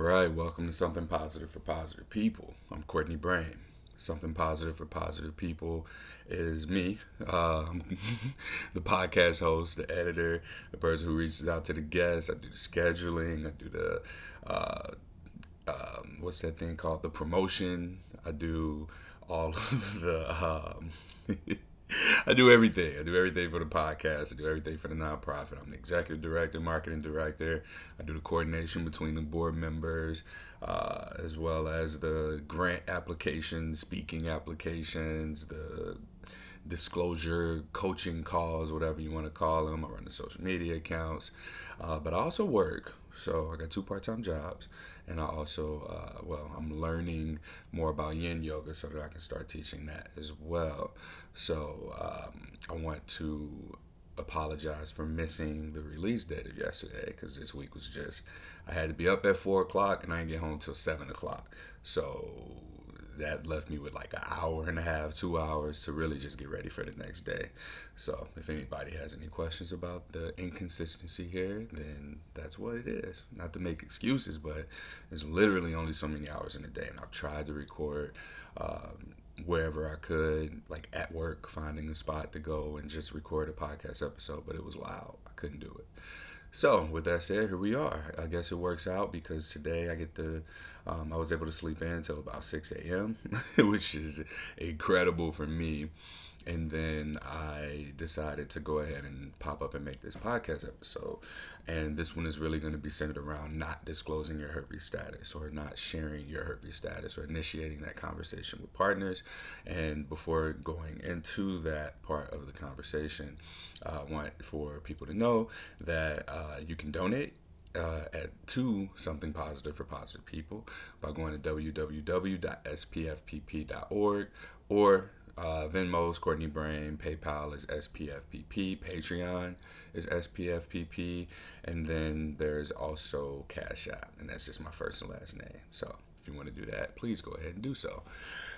right, welcome to Something Positive for Positive People. I'm Courtney Bryan. Something Positive for Positive People is me, um, the podcast host, the editor, the person who reaches out to the guests. I do the scheduling, I do the, uh, um, what's that thing called? The promotion. I do all of the. Um, I do everything. I do everything for the podcast. I do everything for the nonprofit. I'm the executive director, marketing director. I do the coordination between the board members, uh, as well as the grant applications, speaking applications, the disclosure, coaching calls, whatever you want to call them. I run the social media accounts, uh, but I also work. So I got two part-time jobs, and I also, uh, well, I'm learning more about Yin Yoga so that I can start teaching that as well. So um, I want to apologize for missing the release date of yesterday because this week was just I had to be up at four o'clock and I didn't get home till seven o'clock. So that left me with like an hour and a half, two hours to really just get ready for the next day. So if anybody has any questions about the inconsistency here, then that's what it is. Not to make excuses, but there's literally only so many hours in a day, and I've tried to record. Um, wherever I could, like at work, finding a spot to go and just record a podcast episode, but it was loud. I couldn't do it. So, with that said, here we are. I guess it works out because today I get the, um, I was able to sleep in until about 6 a.m., which is incredible for me and then I decided to go ahead and pop up and make this podcast episode. And this one is really going to be centered around not disclosing your herpes status or not sharing your herpes status or initiating that conversation with partners. And before going into that part of the conversation, uh, I want for people to know that uh, you can donate uh, at to something positive for positive people by going to www.spfpp.org or uh, Venmo is Courtney Bryan, PayPal is SPFPP, Patreon is SPFPP, and then there's also Cash App, and that's just my first and last name. So if you want to do that, please go ahead and do so.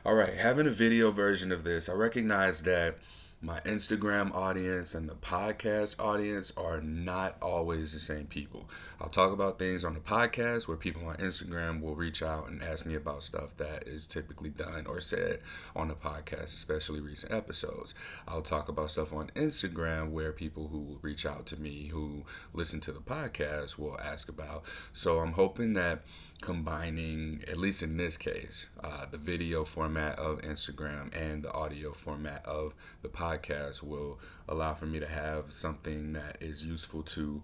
All right, having a video version of this, I recognize that my Instagram audience and the podcast audience are not always the same people. I'll talk about things on the podcast where people on Instagram will reach out and ask me about stuff that is typically done or said on the podcast, especially recent episodes. I'll talk about stuff on Instagram where people who will reach out to me who listen to the podcast will ask about. So I'm hoping that combining, at least in this case, uh, the video format of Instagram and the audio format of the podcast will allow for me to have something that is useful to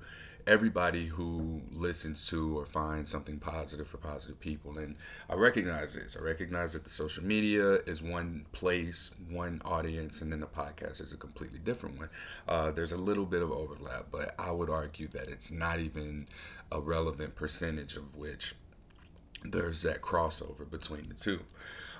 everybody who listens to or finds something positive for positive people. And I recognize this. I recognize that the social media is one place, one audience, and then the podcast is a completely different one. Uh, there's a little bit of overlap, but I would argue that it's not even a relevant percentage of which there's that crossover between the two.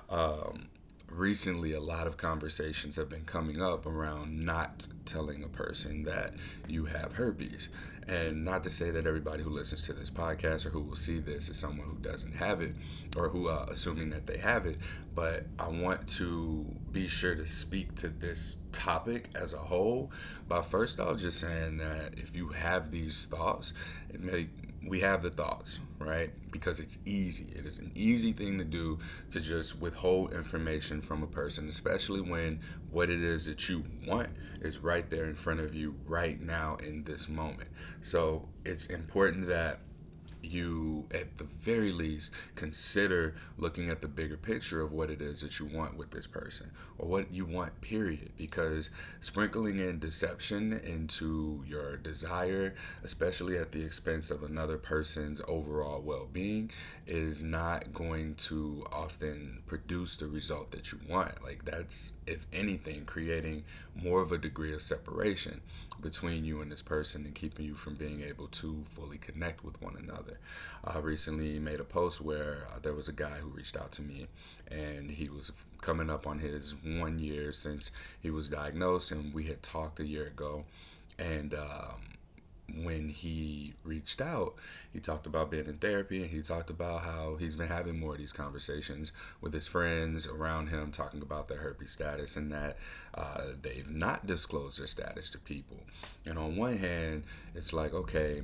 Um, recently, a lot of conversations have been coming up around not telling a person that you have herpes. And not to say that everybody who listens to this podcast or who will see this is someone who doesn't have it or who, uh, assuming that they have it, but I want to be sure to speak to this topic as a whole. But first, I'll just saying that if you have these thoughts, it may we have the thoughts, right? Because it's easy. It is an easy thing to do to just withhold information from a person, especially when what it is that you want is right there in front of you right now in this moment. So it's important that you at the very least consider looking at the bigger picture of what it is that you want with this person or what you want period. Because sprinkling in deception into your desire especially at the expense of another person's overall well-being is not going to often produce the result that you want. Like that's if anything creating more of a degree of separation between you and this person and keeping you from being able to fully connect with one another I recently made a post where uh, there was a guy who reached out to me and he was coming up on his one year since he was diagnosed, and we had talked a year ago. And um, when he reached out, he talked about being in therapy and he talked about how he's been having more of these conversations with his friends around him, talking about their herpes status and that uh, they've not disclosed their status to people. And on one hand, it's like, okay,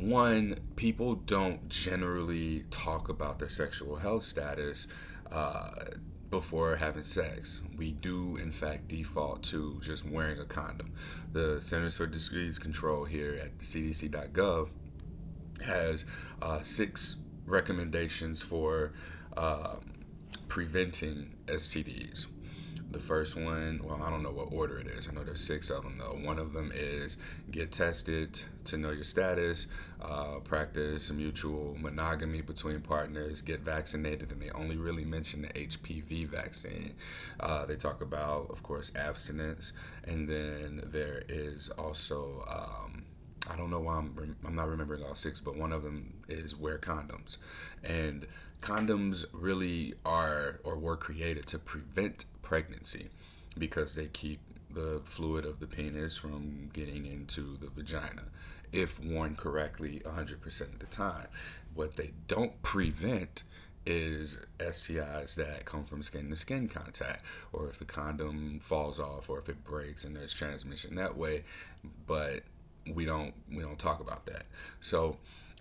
one, people don't generally talk about their sexual health status uh, before having sex. We do, in fact, default to just wearing a condom. The Centers for Disease Control here at cdc.gov has uh, six recommendations for uh, preventing STDs. The first one, well, I don't know what order it is. I know there's six of them though. One of them is get tested to know your status, uh, practice mutual monogamy between partners, get vaccinated, and they only really mention the HPV vaccine. Uh, they talk about, of course, abstinence, and then there is also. Um, I don't know why I'm I'm not remembering all six, but one of them is wear condoms, and condoms really are or were created to prevent pregnancy because they keep the fluid of the penis from getting into the vagina if worn correctly 100% of the time. What they don't prevent is STIs that come from skin to skin contact, or if the condom falls off, or if it breaks and there's transmission that way. But we don't we don't talk about that. So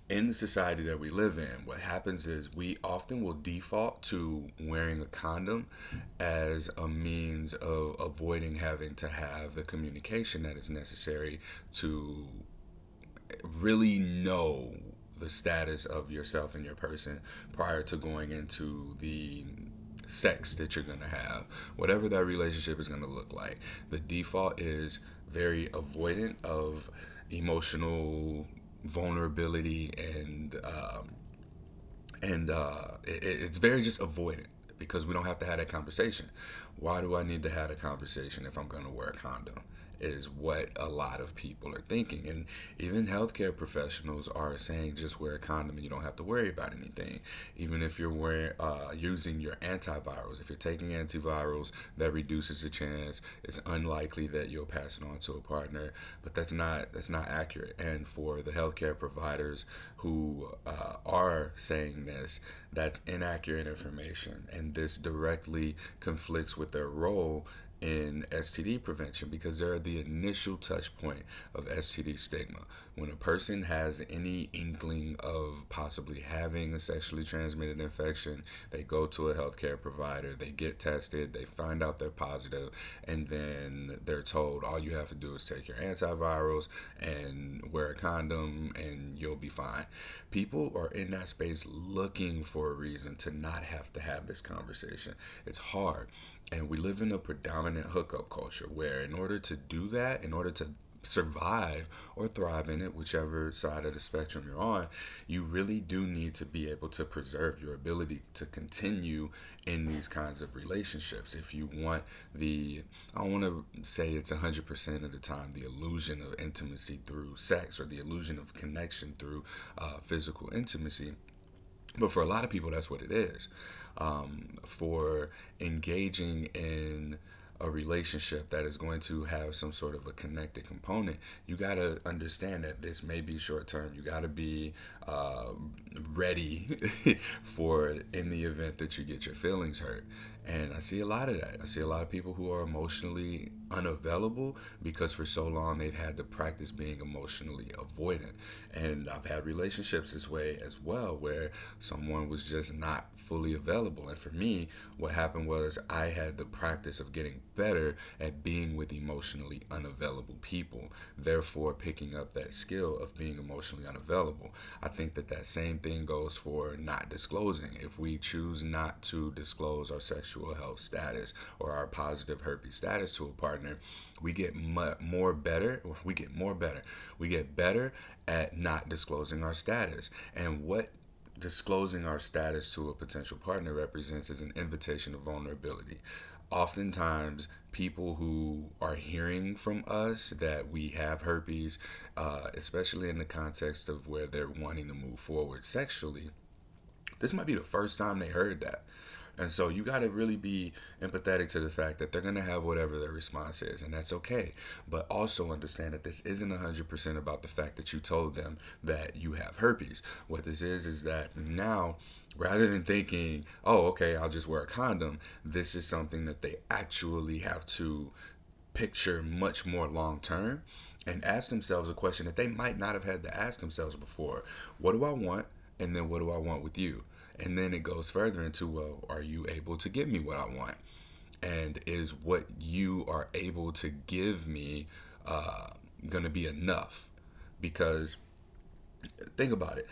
in the society that we live in, what happens is we often will default to wearing a condom as a means of avoiding having to have the communication that is necessary to really know the status of yourself and your person prior to going into the sex that you're going to have, whatever that relationship is going to look like. The default is very avoidant of emotional vulnerability and um, and uh, it, it's very just avoidant because we don't have to have that conversation. Why do I need to have a conversation if I'm going to wear a condom? Is what a lot of people are thinking, and even healthcare professionals are saying just wear a condom and you don't have to worry about anything. Even if you're wearing uh, using your antivirals, if you're taking antivirals, that reduces the chance. It's unlikely that you'll pass it on to a partner, but that's not that's not accurate. And for the healthcare providers who uh, are saying this, that's inaccurate information, and this directly conflicts with their role in STD prevention because they're the initial touch point of STD stigma. When a person has any inkling of possibly having a sexually transmitted infection, they go to a healthcare provider, they get tested, they find out they're positive, and then they're told all you have to do is take your antivirals and wear a condom and you'll be fine. People are in that space looking for a reason to not have to have this conversation. It's hard. And we live in a predominant hookup culture where, in order to do that, in order to survive or thrive in it, whichever side of the spectrum you're on, you really do need to be able to preserve your ability to continue in these kinds of relationships. If you want the, I don't want to say it's 100% of the time, the illusion of intimacy through sex or the illusion of connection through uh, physical intimacy. But for a lot of people, that's what it is. Um, for engaging in a relationship that is going to have some sort of a connected component, you got to understand that this may be short term. You got to be uh, ready for in the event that you get your feelings hurt. And I see a lot of that. I see a lot of people who are emotionally unavailable because for so long they've had to practice being emotionally avoidant. And I've had relationships this way as well, where someone was just not fully available. And for me, what happened was I had the practice of getting better at being with emotionally unavailable people, therefore picking up that skill of being emotionally unavailable. I think that that same thing goes for not disclosing. If we choose not to disclose our sexual health status or our positive herpes status to a partner, we get more better. We get more better. We get better at not disclosing our status. And what disclosing our status to a potential partner represents is an invitation of vulnerability. Oftentimes, people who are hearing from us that we have herpes, uh, especially in the context of where they're wanting to move forward sexually, this might be the first time they heard that. And so you got to really be empathetic to the fact that they're going to have whatever their response is, and that's okay. But also understand that this isn't 100% about the fact that you told them that you have herpes. What this is, is that now, rather than thinking, oh, okay, I'll just wear a condom, this is something that they actually have to picture much more long term and ask themselves a question that they might not have had to ask themselves before What do I want? And then what do I want with you? And then it goes further into, well, are you able to give me what I want? And is what you are able to give me uh, going to be enough? Because think about it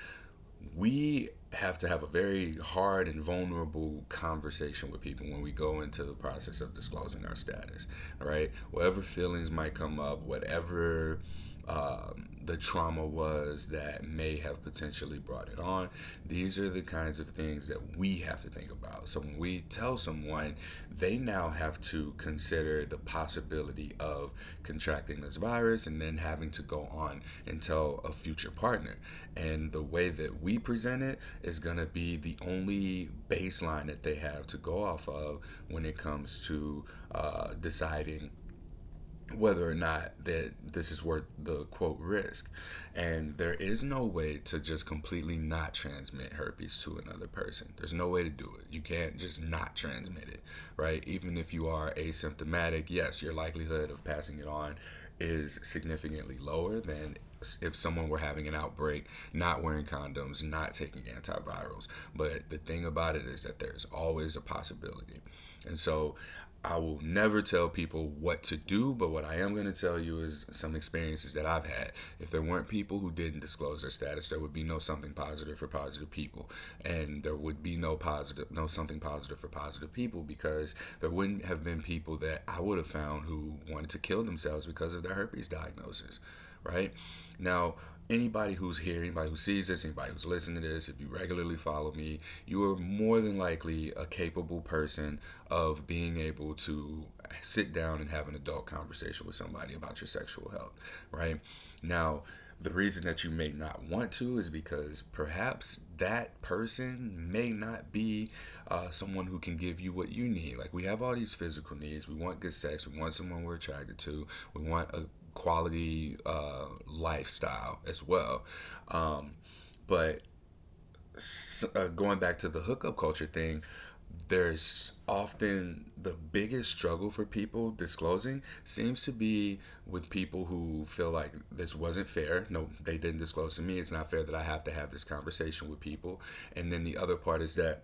we have to have a very hard and vulnerable conversation with people when we go into the process of disclosing our status. Right, whatever feelings might come up, whatever um, the trauma was that may have potentially brought it on. These are the kinds of things that we have to think about. So when we tell someone, they now have to consider the possibility of contracting this virus and then having to go on and tell a future partner. And the way that we present it is going to be the only baseline that they have to go off of when it comes to uh, deciding whether or not that this is worth the quote risk. And there is no way to just completely not transmit herpes to another person. There's no way to do it. You can't just not transmit it, right? Even if you are asymptomatic, yes, your likelihood of passing it on is significantly lower than if someone were having an outbreak, not wearing condoms, not taking antivirals. But the thing about it is that there's always a possibility. And so I will never tell people what to do, but what I am going to tell you is some experiences that I've had. If there weren't people who didn't disclose their status, there would be no something positive for positive people, and there would be no positive, no something positive for positive people because there wouldn't have been people that I would have found who wanted to kill themselves because of their herpes diagnosis, right? Now, anybody who's here, anybody who sees this, anybody who's listening to this, if you regularly follow me, you are more than likely a capable person of being able to sit down and have an adult conversation with somebody about your sexual health, right? Now, the reason that you may not want to is because perhaps that person may not be uh, someone who can give you what you need. Like we have all these physical needs. We want good sex. We want someone we're attracted to. We want a quality uh, lifestyle as well. Um, but uh, going back to the hookup culture thing, there's often the biggest struggle for people disclosing seems to be with people who feel like this wasn't fair. No, they didn't disclose to me. It's not fair that I have to have this conversation with people. And then the other part is that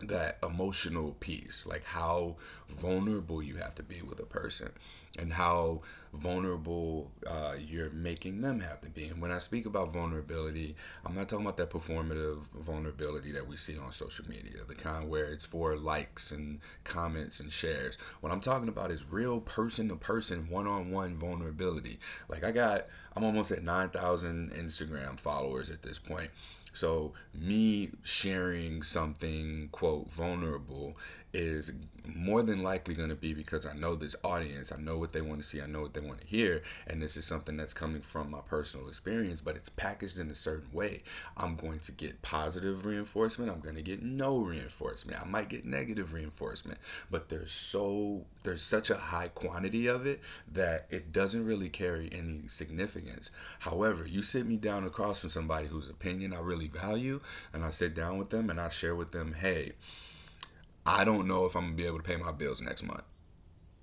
that emotional piece, like how vulnerable you have to be with a person and how vulnerable uh, you're making them have to be. And when I speak about vulnerability, I'm not talking about that performative vulnerability that we see on social media, the kind where it's for likes and comments and shares. What I'm talking about is real person to person, one on one vulnerability. Like I got, I'm almost at 9,000 Instagram followers at this point. So me sharing something quote vulnerable is more than likely going to be because I know this audience, I know what they want to see, I know what they want to hear, and this is something that's coming from my personal experience, but it's packaged in a certain way. I'm going to get positive reinforcement, I'm going to get no reinforcement. I might get negative reinforcement, but there's so there's such a high quantity of it that it doesn't really carry any significance. However, you sit me down across from somebody whose opinion I really value, and I sit down with them and I share with them, hey, I don't know if I'm gonna be able to pay my bills next month.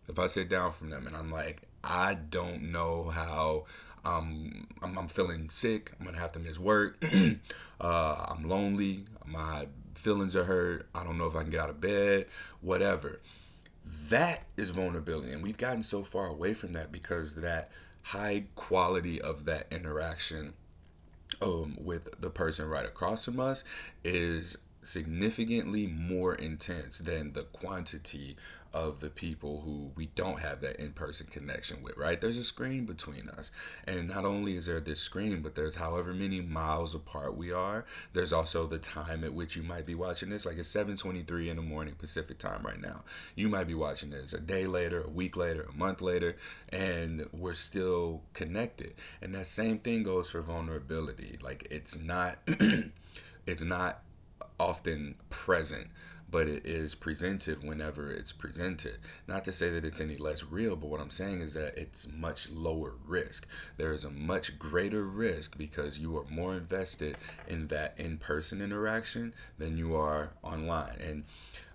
If I sit down from them and I'm like, I don't know how um, I'm, I'm feeling sick, I'm gonna have to miss work. uh, I'm lonely. My feelings are hurt. I don't know if I can get out of bed. Whatever. That is vulnerability, and we've gotten so far away from that because that high quality of that interaction um, with the person right across from us is significantly more intense than the quantity of the people who we don't have that in-person connection with right? There's a screen between us. And not only is there this screen but there's however many miles apart we are there's also the time at which you might be watching this. Like it's 7:23 in the morning Pacific time right now. You might be watching this a day later a week later a month later and we're still connected. And that same thing goes for vulnerability. Like it's not it's not often present but it is presented whenever it's presented. Not to say that it's any less real, but what I'm saying is that it's much lower risk. There is a much greater risk because you are more invested in that in person interaction than you are online. And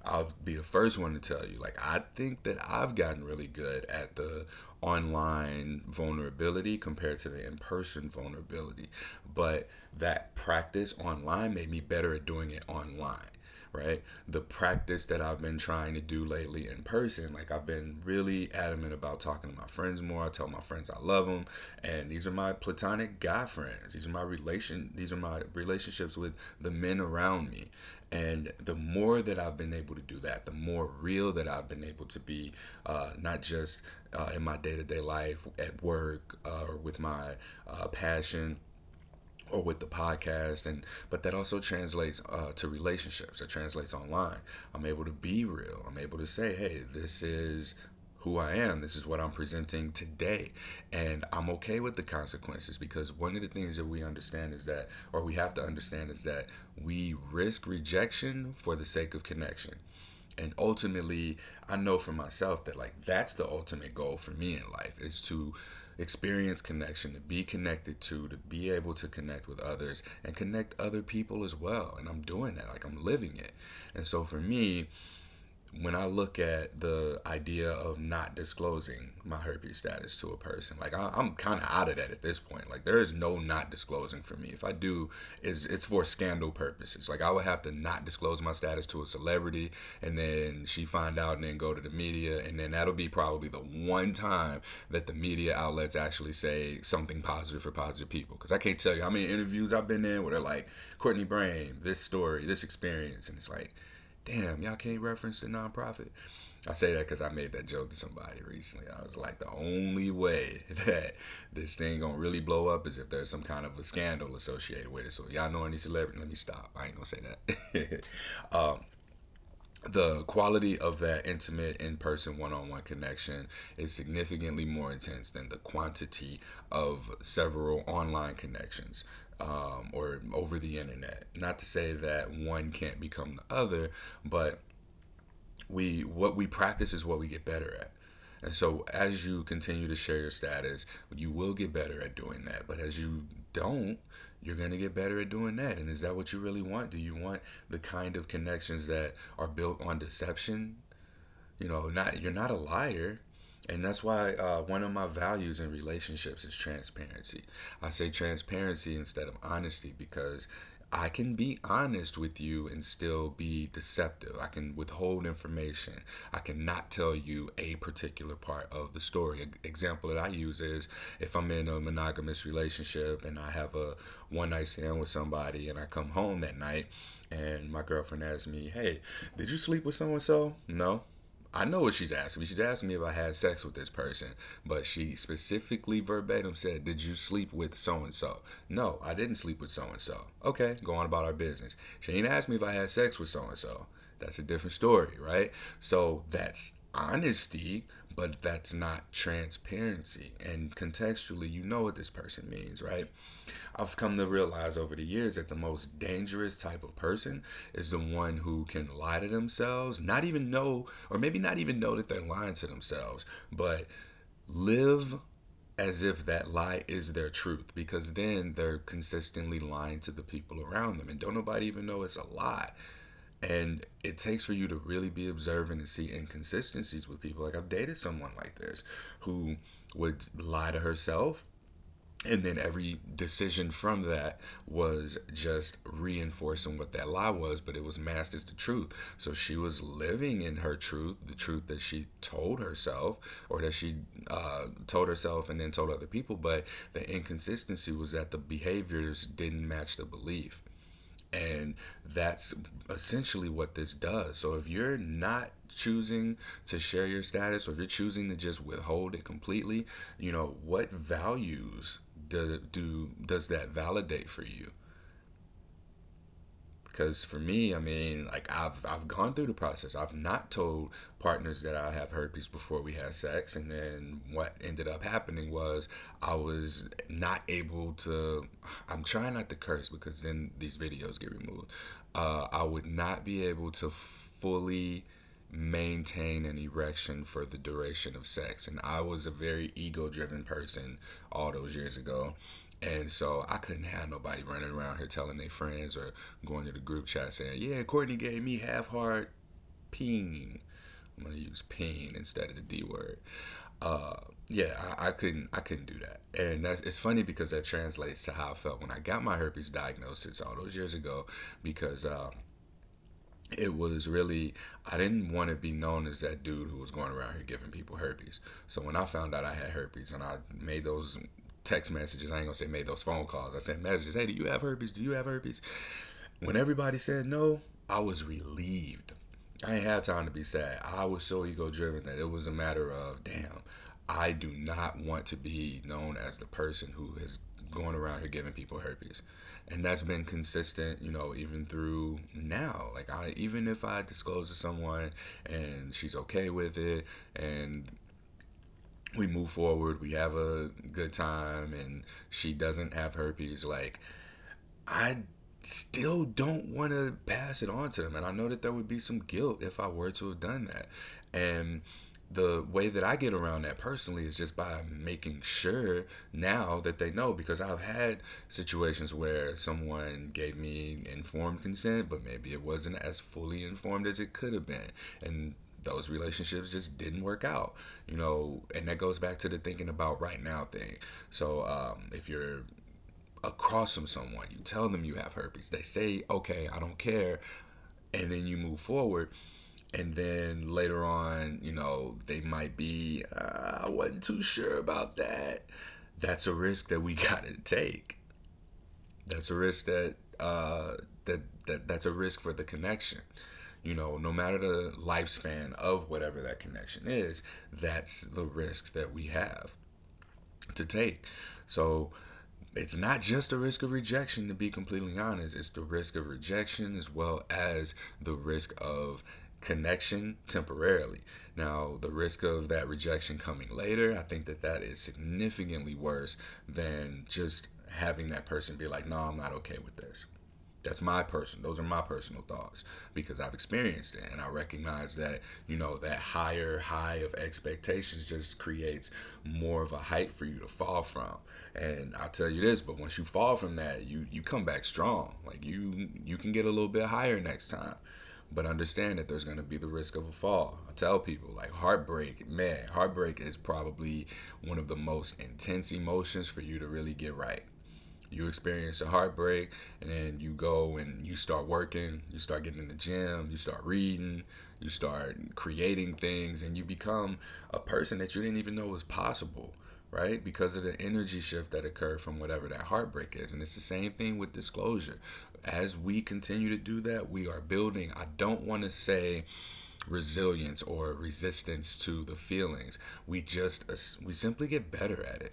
I'll be the first one to tell you, like, I think that I've gotten really good at the online vulnerability compared to the in person vulnerability. But that practice online made me better at doing it online right? The practice that I've been trying to do lately in person, like I've been really adamant about talking to my friends more. I tell my friends I love them, and these are my platonic guy friends. These are my relation. These are my relationships with the men around me. And the more that I've been able to do that, the more real that I've been able to be, uh, not just uh, in my day to day life, at work, uh, or with my uh, passion or with the podcast and but that also translates uh, to relationships. It translates online. I'm able to be real. I'm able to say hey this is who i am. This is what i'm presenting today and i'm okay with the consequences because one of the things that we understand is that or we have to understand is that we risk rejection for the sake of connection. And ultimately i know for myself that like that's the ultimate goal for me in life is to experience connection to be connected to to be able to connect with others and connect other people as well. And i'm doing that like i'm living it. And so for me when I look at the idea of not disclosing my herpes status to a person, like I, am kind of out of that at this point. Like there is no not disclosing for me. If I do, is it's for scandal purposes. Like I would have to not disclose my status to a celebrity, and then she find out, and then go to the media, and then that'll be probably the one time that the media outlets actually say something positive for positive people. Because I can't tell you how many interviews I've been in where they're like, Courtney Bryan, this story, this experience, and it's like damn, y'all can't reference the nonprofit. I say that because I made that joke to somebody recently. I was like, the only way that this thing gonna really blow up is if there's some kind of a scandal associated with it. So y'all know any celebrity? Let me stop. I ain't gonna say that. um, the quality of that intimate in-person one-on-one connection is significantly more intense than the quantity of several online connections um, or over the internet not to say that one can't become the other but we what we practice is what we get better at and so as you continue to share your status you will get better at doing that but as you don't you're going to get better at doing that. And is that what you really want? Do you want the kind of connections that are built on deception? You know, not you're not a liar. And that's why uh, one of my values in relationships is transparency. I say transparency instead of honesty because I can be honest with you and still be deceptive. I can withhold information. I cannot tell you a particular part of the story. An example that I use is if I'm in a monogamous relationship and I have a one night stand with somebody and I come home that night and my girlfriend asks me, Hey, did you sleep with so and so? No. I know what she's asking me. She's asking me if I had sex with this person, but she specifically verbatim said, Did you sleep with so and so? No, I didn't sleep with so and so. Okay, go on about our business. She ain't asked me if I had sex with so and so. That's a different story, right? So that's honesty, but that's not transparency. And contextually, you know what this person means, right? I've come to realize over the years that the most dangerous type of person is the one who can lie to themselves, not even know, or maybe not even know that they're lying to themselves, but live as if that lie is their truth because then they're consistently lying to the people around them and don't nobody even know it's a lie and it takes for you to really be observant and see inconsistencies with people. Like i've dated someone like this who would lie to herself and then every decision from that was just reinforcing what that lie was but it was masked as the truth. So she was living in her truth the truth that she told herself or that she uh, told herself and then told other people but the inconsistency was that the behaviors didn't match the belief and that's essentially what this does. So if you're not choosing to share your status or if you're choosing to just withhold it completely, you know, what values do, do does that validate for you? Because for me, I mean, like I've I've gone through the process. I've not told partners that I have herpes before we had sex, and then what ended up happening was I was not able to. I'm trying not to curse because then these videos get removed. Uh, I would not be able to fully maintain an erection for the duration of sex. And I was a very ego driven person all those years ago. And so I couldn't have nobody running around here telling their friends or going to the group chat saying, yeah, Courtney gave me half hard peen. I'm gonna use peen instead of the D word. Uh, yeah, I, I, couldn't I couldn't do that. And that's it's funny because that translates to how I felt when I got my herpes diagnosis all those years ago because uh, it was really I didn't want to be known as that dude who was going around here giving people herpes. So when I found out I had herpes and I made those text messages, I ain't gonna say made those phone calls. I sent messages, hey, do you have herpes? Do you have herpes? When everybody said no, I was relieved. I ain't had time to be sad. I was so ego driven that it was a matter of, damn, I do not want to be known as the person who is going around here giving people herpes and that's been consistent you know even through now like i even if i disclose to someone and she's okay with it and we move forward we have a good time and she doesn't have herpes like i still don't want to pass it on to them and i know that there would be some guilt if i were to have done that and the way that I get around that personally is just by making sure now that they know because I've had situations where someone gave me informed consent, but maybe it wasn't as fully informed as it could have been. And those relationships just didn't work out, you know, and that goes back to the thinking about right now thing. So um, if you're across from someone, you tell them you have herpes, they say, okay, I don't care, and then you move forward and then later on, you know, they might be, uh, I wasn't too sure about that. That's a risk that we got to take. That's a risk that, uh, that, that, that's a risk for the connection. You know, no matter the lifespan of whatever that connection is, that's the risks that we have to take. So, it's not just a risk of rejection to be completely honest it's the risk of rejection as well as the risk of connection temporarily. Now, the risk of that rejection coming later, I think that that is significantly worse than just having that person be like, no, I'm not okay with this. That's my person. Those are my personal thoughts because I've experienced it and I recognize that, you know, that higher high of expectations just creates more of a height for you to fall from. And I'll tell you this, but once you fall from that, you you come back strong. Like you you can get a little bit higher next time but understand that there's going to be the risk of a fall. I tell people like heartbreak, man, heartbreak is probably one of the most intense emotions for you to really get right. You experience a heartbreak and you go and you start working, you start getting in the gym, you start reading, you start creating things, and you become a person that you didn't even know was possible right? Because of the energy shift that occurred from whatever that heartbreak is. And it's the same thing with disclosure as we continue to do that, we are building, I don't want to say resilience or resistance to the feelings. We just, we simply get better at it.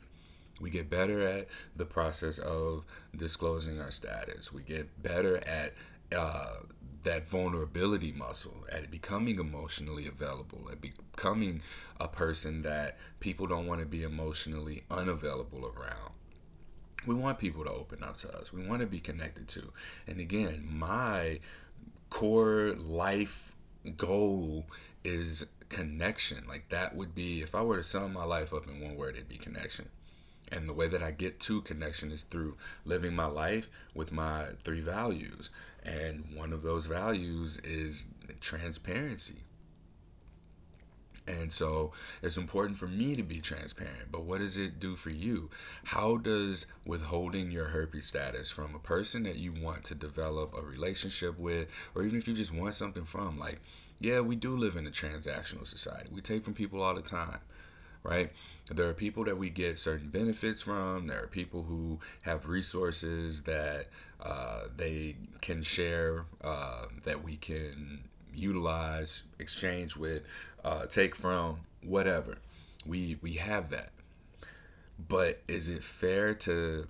We get better at the process of disclosing our status. We get better at uh, that vulnerability muscle, at becoming emotionally available, at becoming a person that people don't want to be emotionally unavailable around we want people to open up to us. We want to be connected to. And again, my core life goal is connection. Like that would be if I were to sum my life up in one word, it'd be connection. And the way that I get to connection is through living my life with my three values. And one of those values is transparency. And so it's important for me to be transparent. But what does it do for you? How does withholding your herpes status from a person that you want to develop a relationship with, or even if you just want something from, like, yeah, we do live in a transactional society. We take from people all the time right? There are people that we get certain benefits from. There are people who have resources that uh, they can share, uh, that we can utilize, exchange with, uh, take from, whatever. We we have that. But is it fair to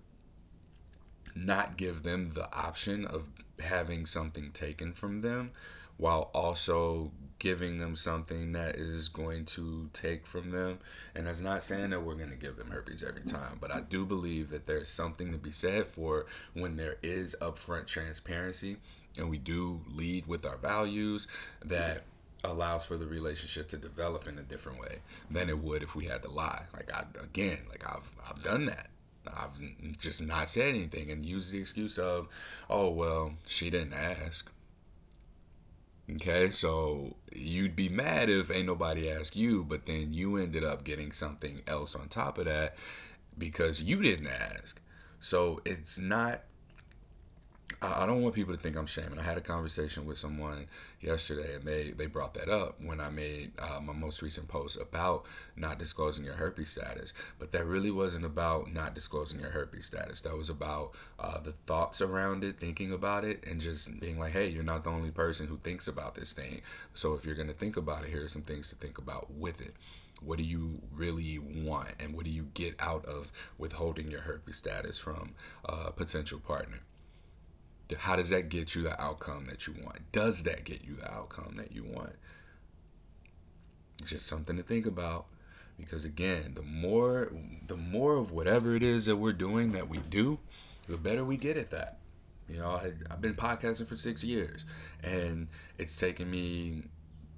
not give them the option of having something taken from them while also giving them something that is going to take from them. And that's not saying that we're going to give them herpes every time, but I do believe that there's something to be said for when there is upfront transparency and we do lead with our values that allows for the relationship to develop in a different way than it would if we had to lie. Like I again, like I've I've done that. I've just not said anything and used the excuse of, oh well, she didn't ask. Okay, so you'd be mad if ain't nobody asked you, but then you ended up getting something else on top of that because you didn't ask. So it's not I don't want people to think I'm shaming. I had a conversation with someone yesterday, and they they brought that up when I made uh, my most recent post about not disclosing your herpes status. But that really wasn't about not disclosing your herpes status. That was about uh, the thoughts around it, thinking about it, and just being like, hey, you're not the only person who thinks about this thing. So if you're gonna think about it, here are some things to think about with it what do you really want and what do you get out of withholding your herpes status from a potential partner how does that get you the outcome that you want? Does that get you the outcome that you want? Just something to think about because again, the more the more of whatever it is that we're doing that we do, the better we get at that. You know, I, have been podcasting for six years, and it's taken me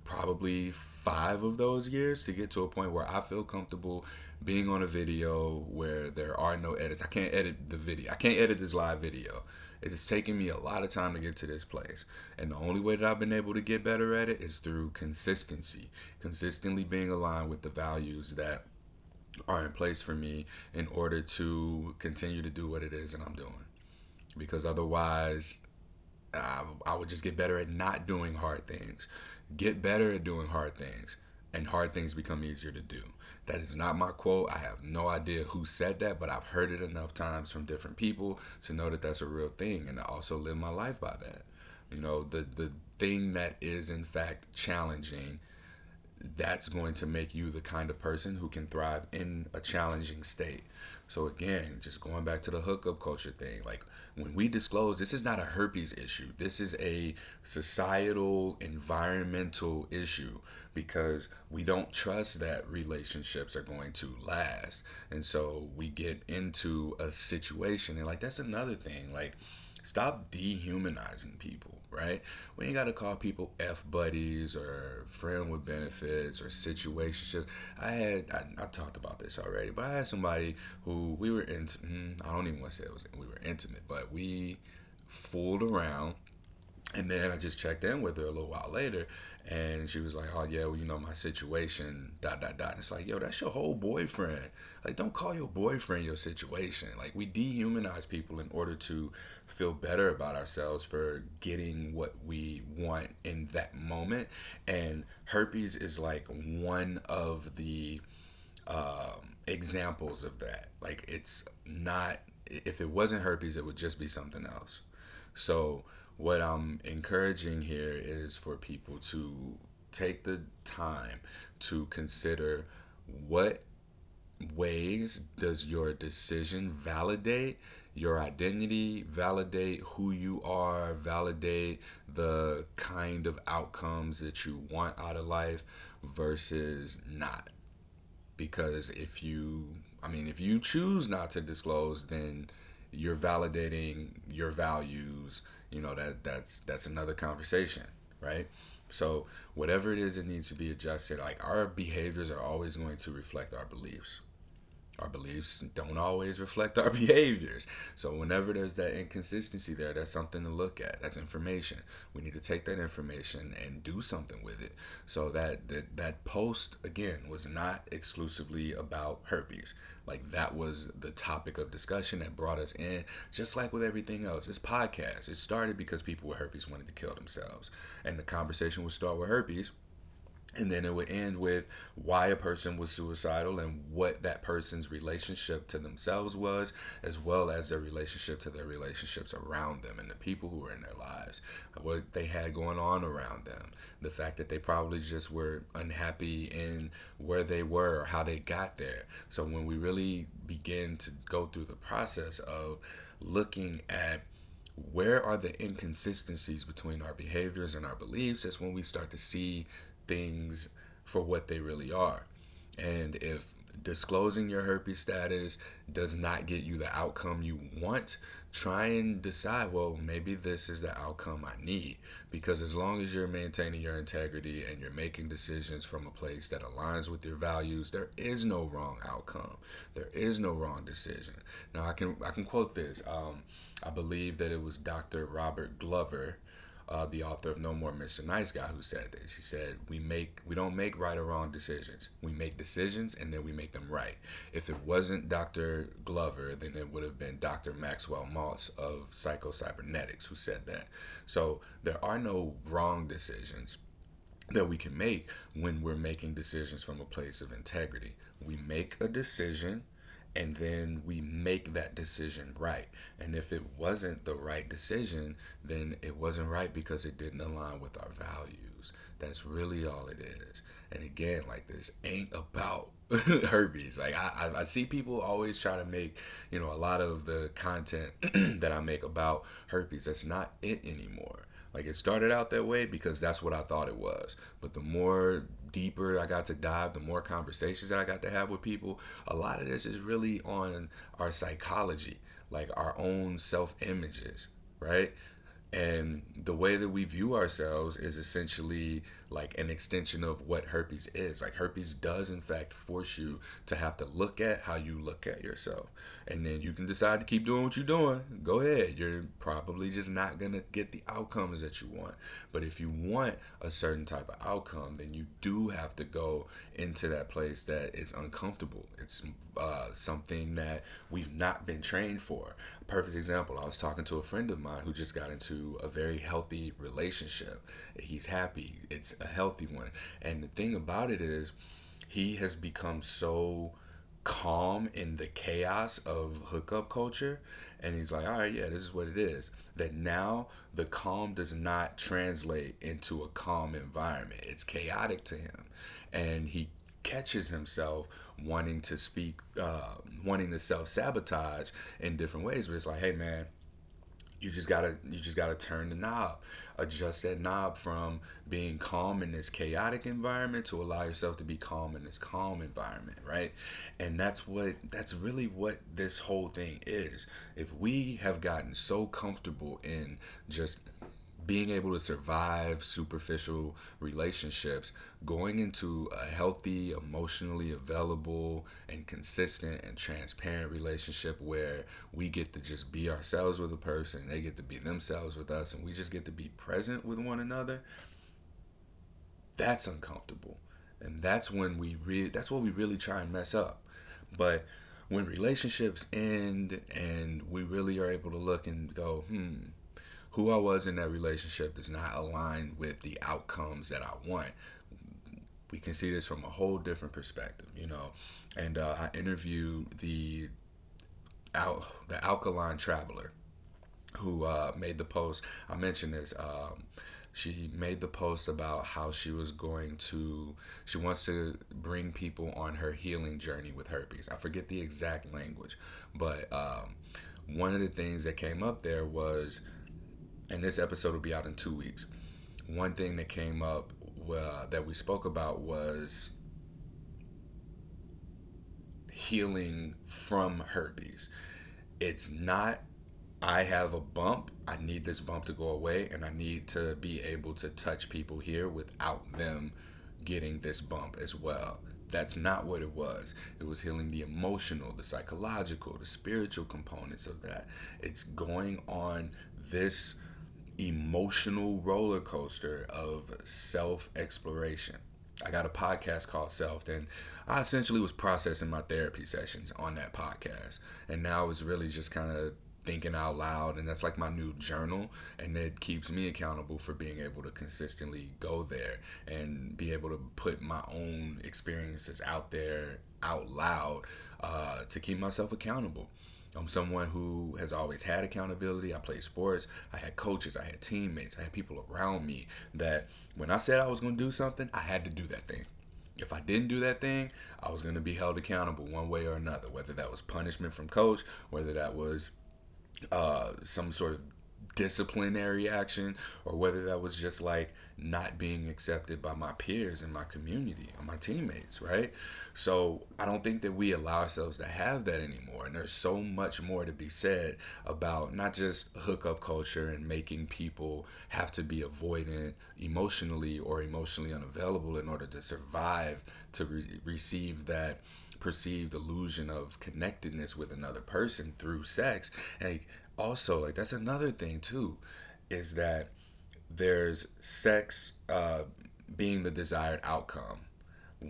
probably five of those years to get to a point where I feel comfortable being on a video where there are no edits. I can't edit the video. I can't edit this live video. It's taken me a lot of time to get to this place. And the only way that I've been able to get better at it is through consistency. Consistently being aligned with the values that are in place for me in order to continue to do what it is that I'm doing. Because otherwise, I, I would just get better at not doing hard things. Get better at doing hard things, and hard things become easier to do. That is not my quote. I have no idea who said that, but I've heard it enough times from different people to know that that's a real thing, and I also live my life by that. You know, the the thing that is in fact challenging that's going to make you the kind of person who can thrive in a challenging state. So again, just going back to the hookup culture thing, like when we disclose, this is not a herpes issue. This is a societal, environmental issue because we don't trust that relationships are going to last. And so we get into a situation and like that's another thing. Like Stop dehumanizing people, right? We ain't got to call people F buddies or friend with benefits or situationships. I had, I, I, talked about this already, but I had somebody who we were in, mm, I don't even want to say it was, we were intimate, but we fooled around and then I just checked in with her a little while later, and she was like, "Oh yeah, well you know my situation, dot dot dot." And it's like, yo, that's your whole boyfriend. Like, don't call your boyfriend your situation. Like, we dehumanize people in order to feel better about ourselves for getting what we want in that moment. And herpes is like one of the um, examples of that. Like, it's not. If it wasn't herpes, it would just be something else. So what I'm encouraging here is for people to take the time to consider what ways does your decision validate your identity, validate who you are, validate the kind of outcomes that you want out of life versus not. Because if you, I mean, if you choose not to disclose, then you're validating your values you know that that's that's another conversation right? So whatever it is it needs to be adjusted like our behaviors are always going to reflect our beliefs our beliefs don't always reflect our behaviors. So whenever there's that inconsistency there, that's something to look at. That's information. We need to take that information and do something with it. So that that, that post again was not exclusively about herpes. Like that was the topic of discussion that brought us in. Just like with everything else, this podcast. It started because people with herpes wanted to kill themselves. And the conversation would start with herpes and then it would end with why a person was suicidal and what that person's relationship to themselves was as well as their relationship to their relationships around them and the people who were in their lives what they had going on around them the fact that they probably just were unhappy in where they were or how they got there so when we really begin to go through the process of looking at where are the inconsistencies between our behaviors and our beliefs? That's when we start to see things for what they really are. And if disclosing your herpes status does not get you the outcome you want, try and decide, well, maybe this is the outcome I need. Because as long as you're maintaining your integrity and you're making decisions from a place that aligns with your values, there is no wrong outcome. There is no wrong decision. Now I can I can quote this. Um, I believe that it was Dr. Robert Glover uh, the author of No More Mr. Nice Guy, who said this. He said, "We make we don't make right or wrong decisions. We make decisions and then we make them right." If it wasn't Dr. Glover, then it would have been Dr. Maxwell Maltz of Psycho-Cybernetics who said that. So there are no wrong decisions that we can make when we're making decisions from a place of integrity. We make a decision and then we make that decision right. And if it wasn't the right decision, then it wasn't right because it didn't align with our values. That's really all it is. And again, like this ain't about herpes. Like I, I, see people always try to make, you know, a lot of the content that I make about herpes. That's not it anymore. Like it started out that way because that's what I thought it was. But the more deeper I got to dive, the more conversations that I got to have with people, a lot of this is really on our psychology, like our own self images, right? And the way that we view ourselves is essentially like an extension of what herpes is. Like herpes does in fact force you to have to look at how you look at yourself. And then you can decide to keep doing what you're doing. Go ahead. You're probably just not going to get the outcomes that you want. But if you want a certain type of outcome, then you do have to go into that place that is uncomfortable. It's uh, something that we've not been trained for. Perfect example, I was talking to a friend of mine who just got into a very healthy relationship. He's happy. It's a healthy one. And the thing about it is, he has become so calm in the chaos of hookup culture and he's like all right yeah this is what it is that now the calm does not translate into a calm environment it's chaotic to him and he catches himself wanting to speak uh, wanting to self-sabotage in different ways but it's like hey man you just gotta you just gotta turn the knob. Adjust that knob from being calm in this chaotic environment to allow yourself to be calm in this calm environment right? And that's what that's really what this whole thing is. If we have gotten so comfortable in just being able to survive superficial relationships, going into a healthy, emotionally available, and consistent and transparent relationship where we get to just be ourselves with a person, they get to be themselves with us, and we just get to be present with one another, that's uncomfortable. And that's when we really that's what we really try and mess up. But when relationships end and we really are able to look and go, hmm, who I was in that relationship does not align with the outcomes that I want. We can see this from a whole different perspective, you know. And uh, I interviewed the Al- the alkaline traveler who uh, made the post. I mentioned this. Um, she made the post about how she was going to she wants to bring people on her healing journey with herpes i forget the exact language but um, one of the things that came up there was and this episode will be out in two weeks. One thing that came up uh, that we spoke about was healing from herpes. It's not, I have a bump, I need this bump to go away, and I need to be able to touch people here without them getting this bump as well. That's not what it was. It was healing the emotional, the psychological, the spiritual components of that. It's going on this emotional roller coaster of self exploration. I got a podcast called Self, and I essentially was processing my therapy sessions on that podcast. And now it's really just kind of thinking out loud, and that's like my new journal. And it keeps me accountable for being able to consistently go there and be able to put my own experiences out there out loud uh, to keep myself accountable. I'm someone who has always had accountability. I played sports. I had coaches. I had teammates. I had people around me that when I said I was going to do something, I had to do that thing. If I didn't do that thing, I was going to be held accountable one way or another, whether that was punishment from coach, whether that was uh, some sort of disciplinary action or whether that was just like not being accepted by my peers in my community and my teammates, right? So I don't think that we allow ourselves to have that anymore. And there's so much more to be said about not just hookup culture and making people have to be avoidant emotionally or emotionally unavailable in order to survive to re- receive that perceived illusion of connectedness with another person through sex. And also, like that's another thing too, is that there's sex uh, being the desired outcome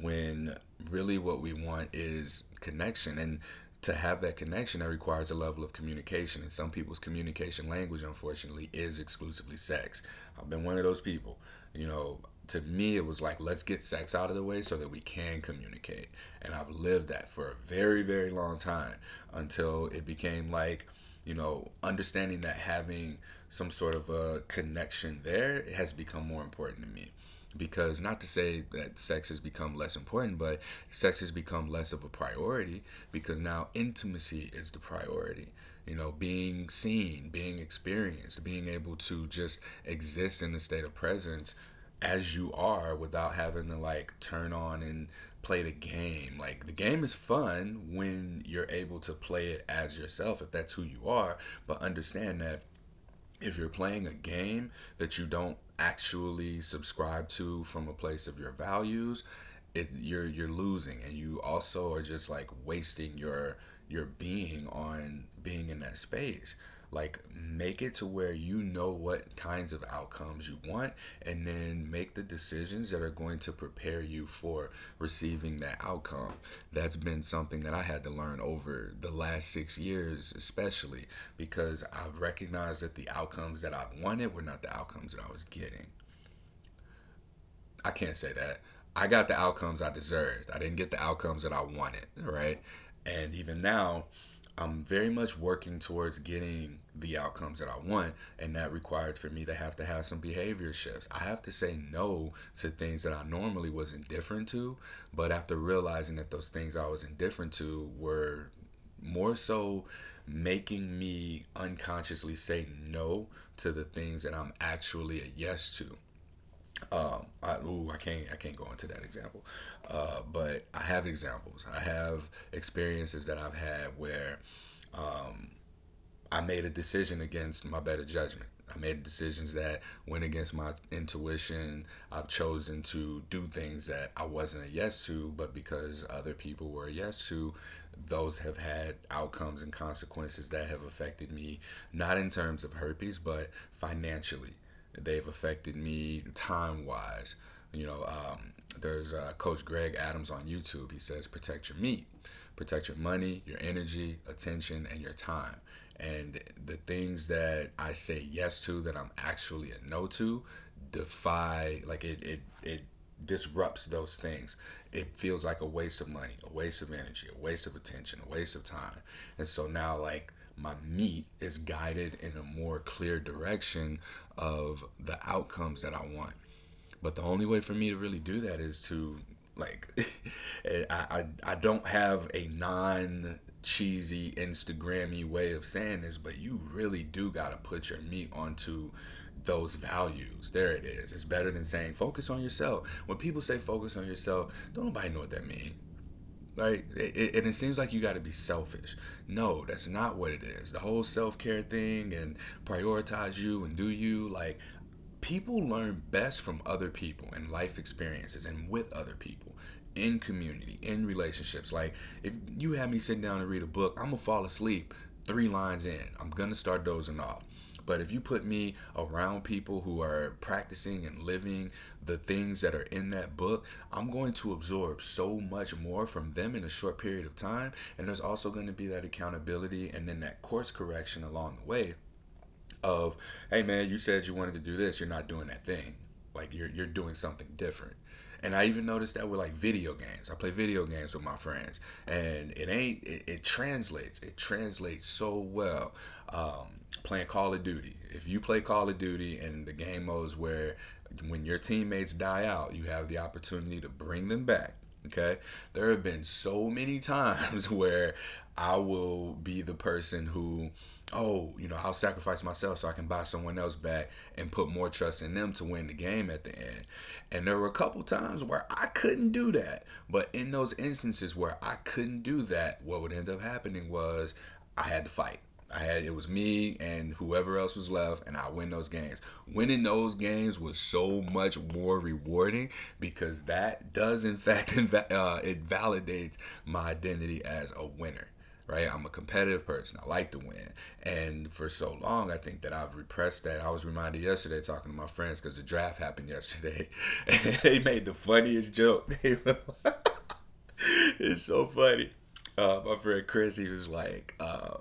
when really what we want is connection and to have that connection that requires a level of communication and some people's communication language unfortunately is exclusively sex. I've been one of those people you know to me it was like let's get sex out of the way so that we can communicate and i've lived that for a very very long time until it became like you know understanding that having some sort of a connection there has become more important to me because not to say that sex has become less important, but sex has become less of a priority because now intimacy is the priority. You know, being seen, being experienced, being able to just exist in the state of presence as you are without having to like turn on and play the game. Like the game is fun when you're able to play it as yourself if that's who you are, but understand that if you're playing a game that you don't actually subscribe to from a place of your values, it you're you're losing and you also are just like wasting your your being on being in that space. Like make it to where you know what kinds of outcomes you want and then make the decisions that are going to prepare you for receiving that outcome. That's been something that I had to learn over the last 6 years especially because I've recognized that the outcomes that I wanted were not the outcomes that I was getting. I can't say that. I got the outcomes I deserved. I didn't get the outcomes that I wanted, right? And even now, I'm very much working towards getting the outcomes that I want, and that required for me to have to have some behavior shifts. I have to say no to things that I normally was indifferent to, but after realizing that those things I was indifferent to were more so making me unconsciously say no to the things that I'm actually a yes to. Um, I, ooh, I can't, I can't go into that example, uh, but I have examples. I have experiences that I've had where um, I made a decision against my better judgment. I made decisions that went against my intuition. I've chosen to do things that I wasn't a yes to, but because other people were a yes to, those have had outcomes and consequences that have affected me, not in terms of herpes, but financially. They've affected me time wise. You know, um, there's uh, Coach Greg Adams on YouTube. He says, protect your meat, protect your money, your energy, attention, and your time. And the things that I say yes to that I'm actually a no to defy, like it, it, it disrupts those things. It feels like a waste of money, a waste of energy, a waste of attention, a waste of time. And so now, like, my meat is guided in a more clear direction of the outcomes that I want. But the only way for me to really do that is to like eh, I, I I don't have a non cheesy Instagrammy way of saying this, but you really do gotta put your meat onto those values. There it is. It's better than saying focus on yourself. When people say focus on yourself, don't nobody know what that means. Right? It, it, and it seems like you got to be selfish. No, that's not what it is. The whole self care thing and prioritize you and do you, like, people learn best from other people and life experiences and with other people in community in relationships like if you have me sit down and read a book i'm gonna fall asleep three lines in i'm gonna start dozing off but if you put me around people who are practicing and living the things that are in that book, I'm going to absorb so much more from them in a short period of time. And there's also going to be that accountability and then that course correction along the way of, hey man, you said you wanted to do this, you're not doing that thing. Like you're you're doing something different. And I even noticed that with like video games. I play video games with my friends, and it ain't it, it translates. It translates so well. Um, playing Call of Duty. If you play Call of Duty and the game modes where when your teammates die out, you have the opportunity to bring them back Okay. There have been so many times where I will be the person who, oh, you know, I'll sacrifice myself so I can buy someone else back and put more trust in them to win the game at the end. And there were a couple times where I couldn't do that. But in those instances where I couldn't do that, what would end up happening was I had to fight. I had it was me and whoever else was left, and I win those games. Winning those games was so much more rewarding because that does in fact uh, it validates my identity as a winner right? I'm a competitive person. I like to win. And for so long i think that i've repressed that. I was reminded yesterday talking to my friends because the draft happened yesterday. And they made the funniest joke. It's so funny. Uh, my friend chris he was like uh,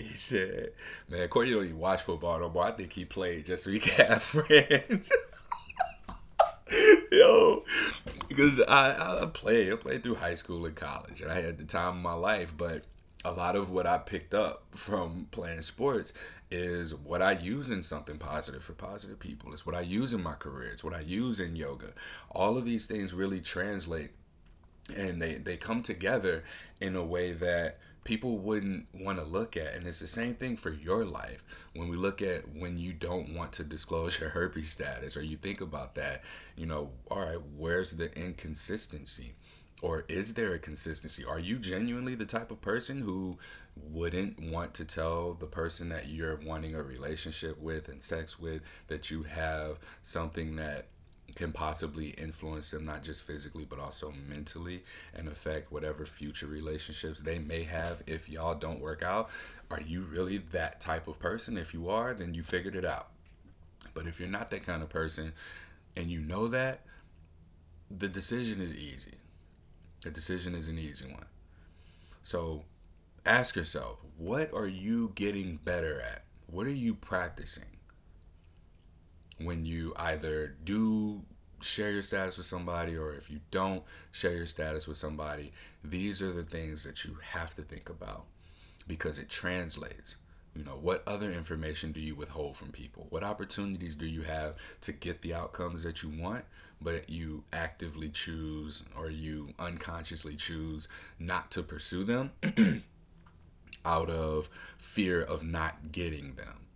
he said, "Man, Courtney don't even watch football no more. I think he played just so he can have friends." Yo, because I, I played, I played through high school and college, and I had the time of my life. But a lot of what I picked up from playing sports is what I use in something positive for positive people. It's what I use in my career. It's what I use in yoga. All of these things really translate and they they come together in a way that people wouldn't want to look at and it's the same thing for your life. When we look at when you don't want to disclose your herpes status or you think about that you know all right where's the inconsistency? Or is there a consistency? Are you genuinely the type of person who wouldn't want to tell the person that you're wanting a relationship with and sex with that you have something that can possibly influence them not just physically but also mentally and affect whatever future relationships they may have if y'all don't work out. Are you really that type of person? If you are then you figured it out. But if you're not that kind of person and you know that the decision is easy. The decision is an easy one. So ask yourself what are you getting better at? What are you practicing when you either do share your status with somebody or if you don't share your status with somebody, these are the things that you have to think about because it translates. You know, what other information do you withhold from people? What opportunities do you have to get the outcomes that you want, but you actively choose or you unconsciously choose not to pursue them out of fear of not getting them?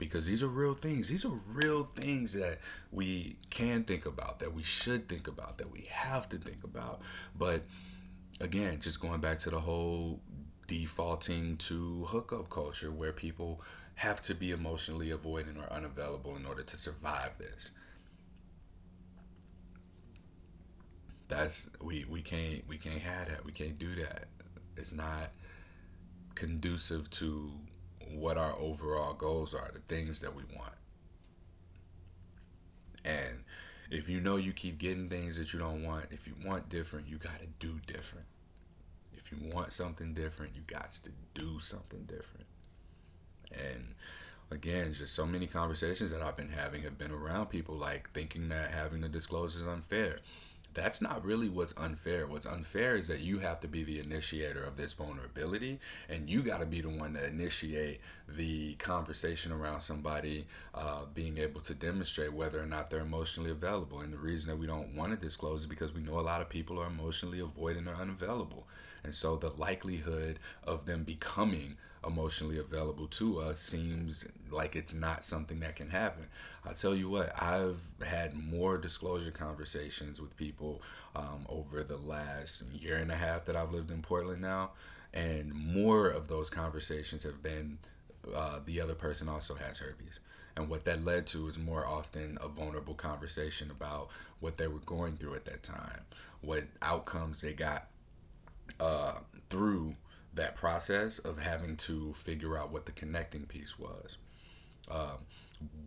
Because these are real things. These are real things that we can think about, that we should think about, that we have to think about. But again, just going back to the whole defaulting to hookup culture where people have to be emotionally avoidant or unavailable in order to survive this. That's we we can't we can't have that. We can't do that. It's not conducive to what our overall goals are, the things that we want. And if you know you keep getting things that you don't want, if you want different, you got to do different. If you want something different, you got to do something different. And again, just so many conversations that I've been having have been around people like thinking that having the disclose is unfair that's not really what's unfair. What's unfair is that you have to be the initiator of this vulnerability and you got to be the one to initiate the conversation around somebody uh, being able to demonstrate whether or not they're emotionally available. And the reason that we don't want to disclose is because we know a lot of people are emotionally avoidant or unavailable. And so the likelihood of them becoming emotionally available to us seems like it's not something that can happen. I tell you what, I've had more disclosure conversations with people um, over the last year and a half that I've lived in Portland now, and more of those conversations have been uh, the other person also has herpes. And what that led to is more often a vulnerable conversation about what they were going through at that time, what outcomes they got uh, through that process of having to figure out what the connecting piece was. Um,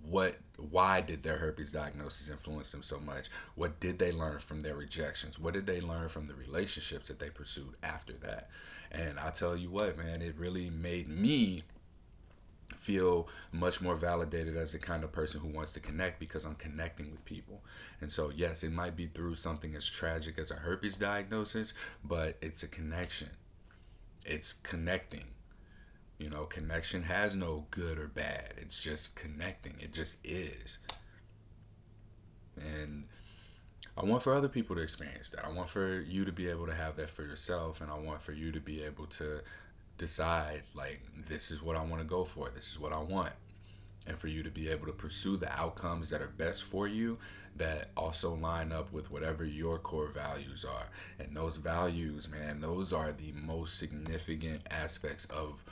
what why did their herpes diagnosis influence them so much? What did they learn from their rejections? What did they learn from the relationships that they pursued after that? And i tell you what man it really made me feel much more validated as the kind of person who wants to connect because i'm connecting with people. And so yes it might be through something as tragic as a herpes diagnosis but it's a connection it's connecting you know, connection has no good or bad. It's just connecting. It just is. And I want for other people to experience that. I want for you to be able to have that for yourself, and I want for you to be able to decide, like, this is what I want to go for, this is what I want. And for you to be able to pursue the outcomes that are best for you that also line up with whatever your core values are. And those values, man, those are the most significant aspects of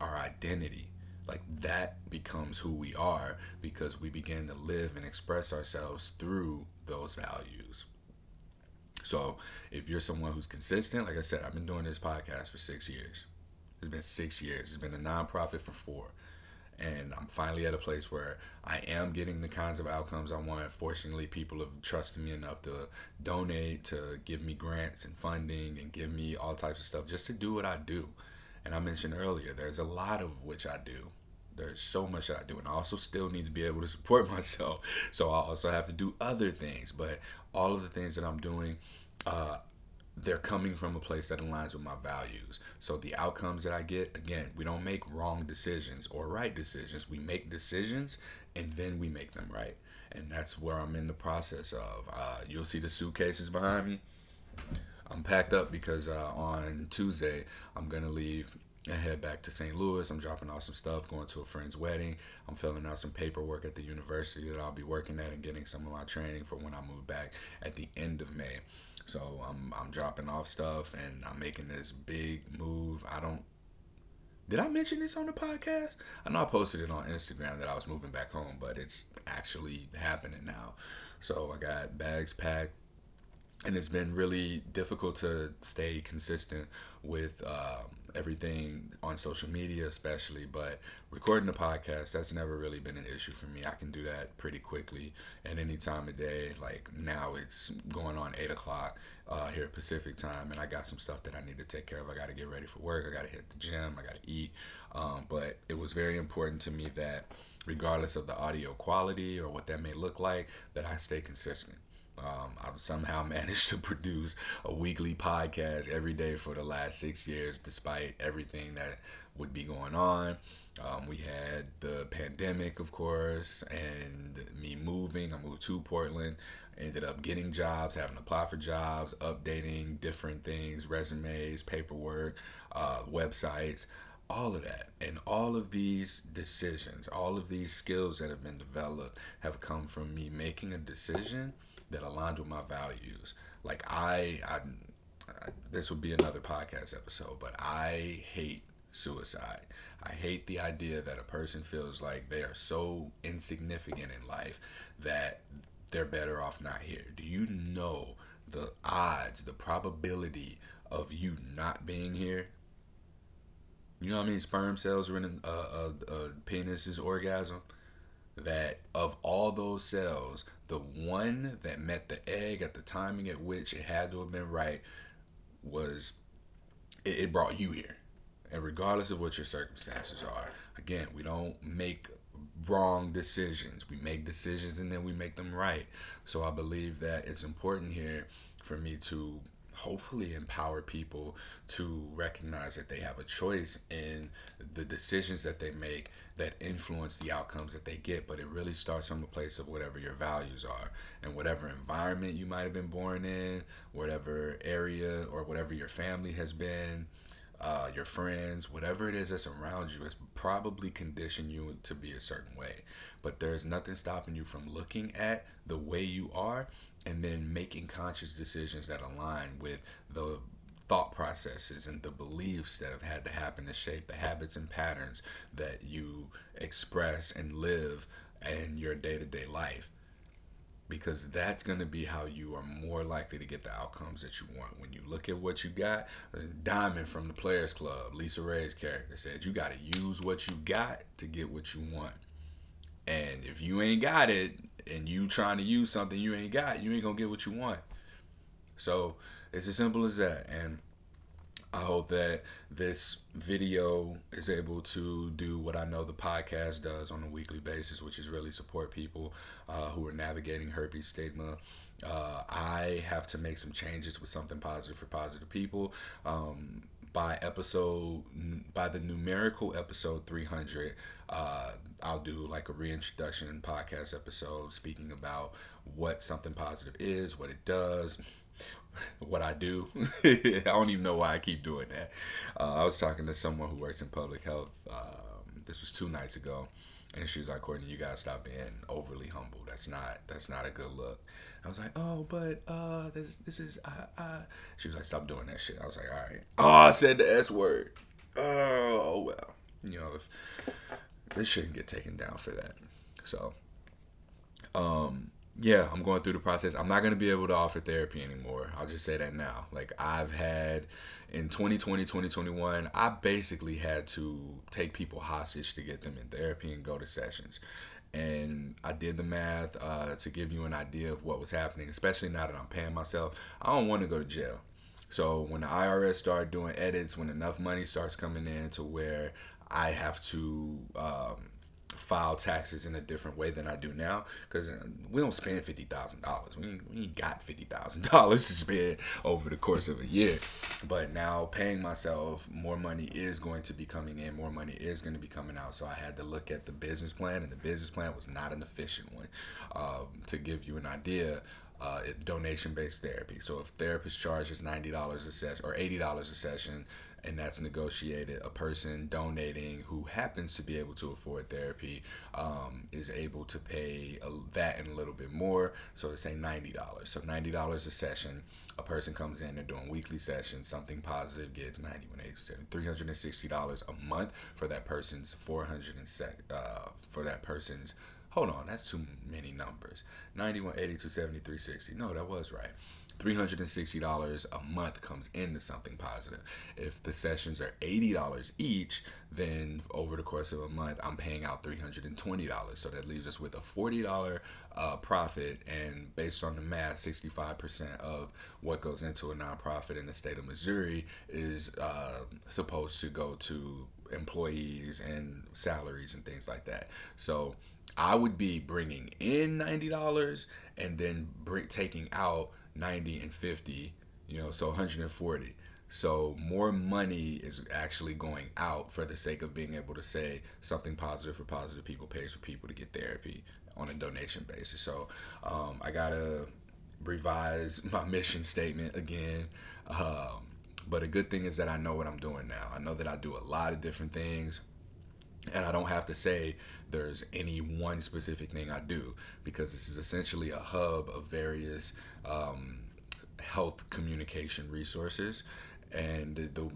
our identity. Like that becomes who we are because we begin to live and express ourselves through those values. So if you're someone who's consistent, like I said, I've been doing this podcast for six years. It's been six years. It's been a nonprofit for four. And I'm finally at a place where I am getting the kinds of outcomes I want. Fortunately, people have trusted me enough to donate, to give me grants and funding, and give me all types of stuff just to do what I do. And I mentioned earlier, there's a lot of which I do. There's so much that I do, and I also still need to be able to support myself. So I also have to do other things. But all of the things that I'm doing, uh, they're coming from a place that aligns with my values. So the outcomes that I get, again, we don't make wrong decisions or right decisions. We make decisions and then we make them right. And that's where I'm in the process of. Uh, you'll see the suitcases behind me. I'm packed up because uh, on Tuesday I'm gonna leave head back to St. Louis. I'm dropping off some stuff, going to a friend's wedding. I'm filling out some paperwork at the university that I'll be working at and getting some of my training for when I move back at the end of May. So I'm I'm dropping off stuff and I'm making this big move. I don't did I mention this on the podcast? I know I posted it on Instagram that I was moving back home, but it's actually happening now. So I got bags packed, and it's been really difficult to stay consistent with um, everything on social media, especially. But recording the podcast, that's never really been an issue for me. I can do that pretty quickly at any time of day. Like now, it's going on eight o'clock uh, here at Pacific time, and I got some stuff that I need to take care of. I got to get ready for work. I got to hit the gym. I got to eat. Um, but it was very important to me that, regardless of the audio quality or what that may look like, that I stay consistent um, I've somehow managed to produce a weekly podcast every day for the last six years, despite everything that would be going on. Um, we had the pandemic, of course, and me moving. I moved to Portland, ended up getting jobs, having to apply for jobs, updating different things, resumes, paperwork, uh, websites all of that and all of these decisions all of these skills that have been developed have come from me making a decision that aligned with my values. Like i, I, I this would be another podcast episode but i hate suicide. I hate the idea that a person feels like they are so insignificant in life that they're better off not here. Do you know the odds the probability of you not being here? You know how many sperm cells are in a, a, a penis's orgasm? That of all those cells, the one that met the egg at the timing at which it had to have been right was it, it brought you here. And regardless of what your circumstances are, again, we don't make wrong decisions. We make decisions and then we make them right. So I believe that it's important here for me to hopefully empower people to recognize that they have a choice in the decisions that they make that influence the outcomes that they get but it really starts from a place of whatever your values are and whatever environment you might have been born in whatever area or whatever your family has been uh, your friends, whatever it is that's around you, has probably conditioned you to be a certain way. But there's nothing stopping you from looking at the way you are and then making conscious decisions that align with the thought processes and the beliefs that have had to happen to shape the habits and patterns that you express and live in your day to day life because that's going to be how you are more likely to get the outcomes that you want. When you look at what you got, uh, Diamond from the Players Club, LisaRaye's character said, you got to use what you got to get what you want. And if you ain't got it and you trying to use something you ain't got, you ain't to get what you want. So it's as simple as that. And I hope that this video is able to do what I know the podcast does on a weekly basis, which is really support people uh, who are navigating herpes stigma. Uh, I have to make some changes with something positive for positive people. Um, by episode by the numerical episode 300 uh, i'll do like a reintroduction podcast episode speaking about what something positive is what it does what i do. I don't even know why i keep doing that. Uh, i was talking to someone who works in public health um, this was two nights ago and she was like courtney you gotta stop being overly humble that's not that's not a good look I was like, oh, but uh, this this is uh, uh. She was like, stop doing that shit. I was like, all right. Oh, I said the S word. Oh, oh well. You know, if this shouldn't get taken down for that. So, um, yeah, I'm going through the process. I'm not gonna be able to offer therapy anymore. I'll just say that now. Like I've had in 2020, 2021, I basically had to take people hostage to get them in therapy and go to sessions and I did the math uh, to give you an idea of what was happening, especially now that I'm paying myself. I don't want to go to jail. So when the IRS start doing edits, when enough money starts coming in to where I have to um, file taxes in a different way than I do now because uh, we don't spend fifty thousand dollars. We we ain't got fifty thousand dollars to spend over the course of a year. But now paying myself more money is going to be coming in, more money is going to be coming out. So I had to look at the business plan, and the business plan was not an efficient one. Um, to give you an idea, uh, donation based therapy. So if therapist charges ninety dollars a session or eighty dollars a session, and that's negotiated. A person donating who happens to be able to afford therapy um, is able to pay a, that and a little bit more. So to say ninety dollars. So ninety dollars a session. A person comes in, they're doing weekly sessions. Something positive gets ninety one eighty seven, three hundred and sixty dollars a month for that person's four hundred and sec uh, for that person's Hold on, that's too many numbers. 91, 82, 73, 60. No, that was right. $360 a month comes into something positive. If the sessions are $80 each, then over the course of a month, I'm paying out $320. So that leaves us with a $40 uh, profit. And based on the math, 65% of what goes into a nonprofit in the state of Missouri is uh, supposed to go to employees and salaries and things like that. So I would be bringing in $90 and then bring, taking out 90 and 50, you know, so 140. So more money is actually going out for the sake of being able to say something positive for positive people pays for people to get therapy on a donation basis. So um, I gotta revise my mission statement again. Um, but a good thing is that I know what I'm doing now. I know that I do a lot of different things and I don't have to say there's any one specific thing I do because this is essentially a hub of various um, health communication resources, and the,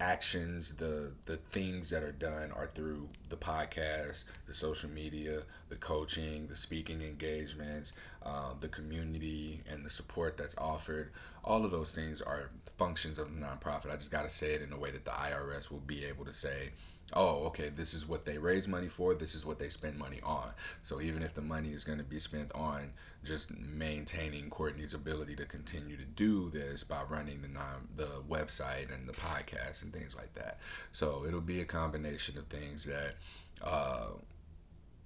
actions, the the things that are done are through the podcast, the social media, the coaching, the speaking engagements, uh, the community, and the support that's offered. All of those things are functions of the nonprofit. I just got to say it in a way that the IRS will be able to say, oh, okay, this is what they raise money for, this is what they spend money on. So even if the money is going to be spent on just maintaining Courtney's ability to continue to do this by running the non, the website and the podcast and things like that. So it'll be a combination of things that uh,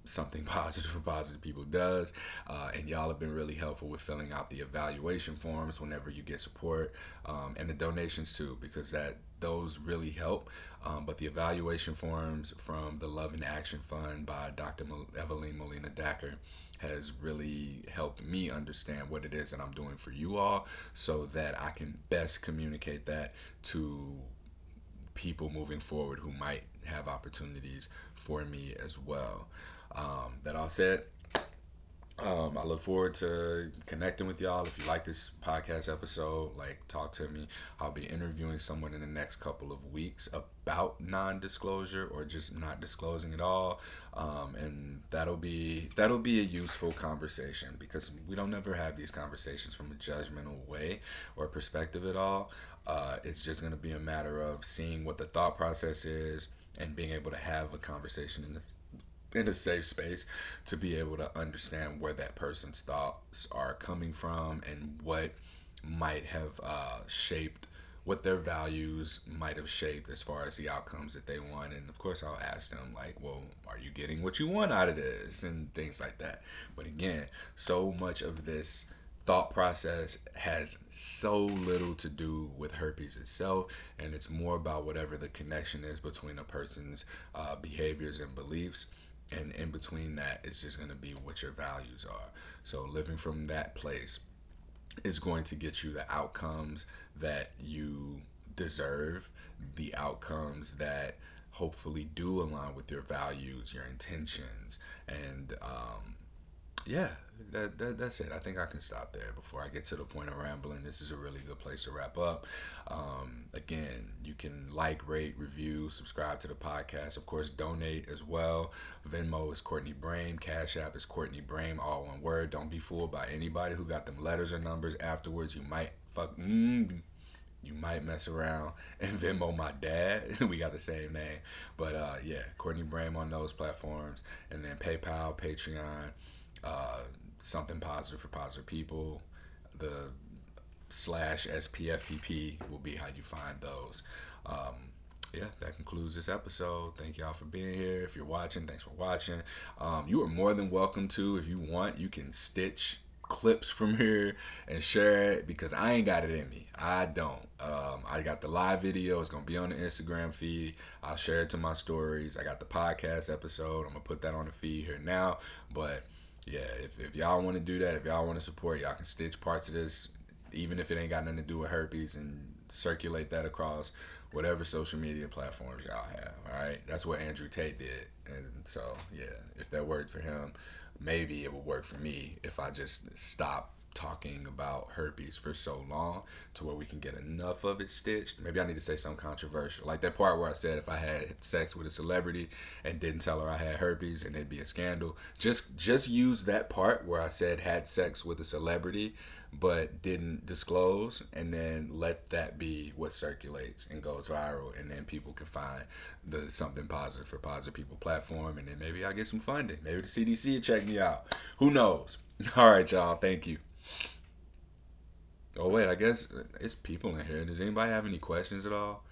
something positive for positive people does. Uh, and y'all have been really helpful with filling out the evaluation forms whenever you get support um, and the donations too, because that those really help. Um, but the evaluation forms from the Love and Action Fund by Dr. Evelyn Molina Dacker has really helped me understand what it is that I'm doing for you all so that I can best communicate that to people moving forward who might have opportunities for me as well. Um, that all said, um, I look forward to connecting with y'all. If you like this podcast episode, like talk to me. I'll be interviewing someone in the next couple of weeks about non-disclosure or just not disclosing at all, um, and that'll be that'll be a useful conversation because we don't ever have these conversations from a judgmental way or perspective at all. Uh, it's just going to be a matter of seeing what the thought process is and being able to have a conversation in this in a safe space to be able to understand where that person's thoughts are coming from and what might have uh, shaped what their values might have shaped as far as the outcomes that they want. And of course i'll ask them like well are you getting what you want out of this? and things like that. But again so much of this thought process has so little to do with herpes itself, and it's more about whatever the connection is between a person's uh, behaviors and beliefs. And in between that, it's just going to be what your values are. So, living from that place is going to get you the outcomes that you deserve, the outcomes that hopefully do align with your values, your intentions, and um, yeah, that, that that's it. I think I can stop there before I get to the point of rambling. This is a really good place to wrap up. Um, again, you can like, rate, review, subscribe to the podcast. Of course, donate as well. Venmo is Courtney Brame. Cash App is Courtney Brame, all one word. Don't be fooled by anybody who got them letters or numbers afterwards. You might fuck. Mm, you might mess around and Venmo my dad. we got the same name. But uh, yeah, Courtney Brame on those platforms. And then PayPal, Patreon, uh, something positive for positive people. The slash SPFPP will be how you find those. Um, yeah, that concludes this episode. Thank y'all for being here. If you're watching, thanks for watching. Um, you are more than welcome to, if you want, you can stitch clips from here and share it because I ain't got it in me. I don't. Um, I got the live video. It's gonna be on the Instagram feed. I'll share it to my stories. I got the podcast episode. I'm gonna put that on the feed here now. But yeah, if, if y'all want to do that, if y'all want to support, y'all can stitch parts of this, even if it ain't got nothing to do with herpes, and circulate that across whatever social media platforms y'all have. All right, that's what Andrew Tate did, and so yeah, if that worked for him, maybe it would work for me if I just stop talking about herpes for so long to where we can get enough of it stitched. Maybe I need to say something controversial. Like that part where I said if I had sex with a celebrity and didn't tell her I had herpes and it'd be a scandal. Just just use that part where I said had sex with a celebrity but didn't disclose and then let that be what circulates and goes viral and then people can find the something positive for positive people platform and then maybe i get some funding maybe the cdc check me out who knows all right y'all thank you oh wait i guess it's people in here does anybody have any questions at all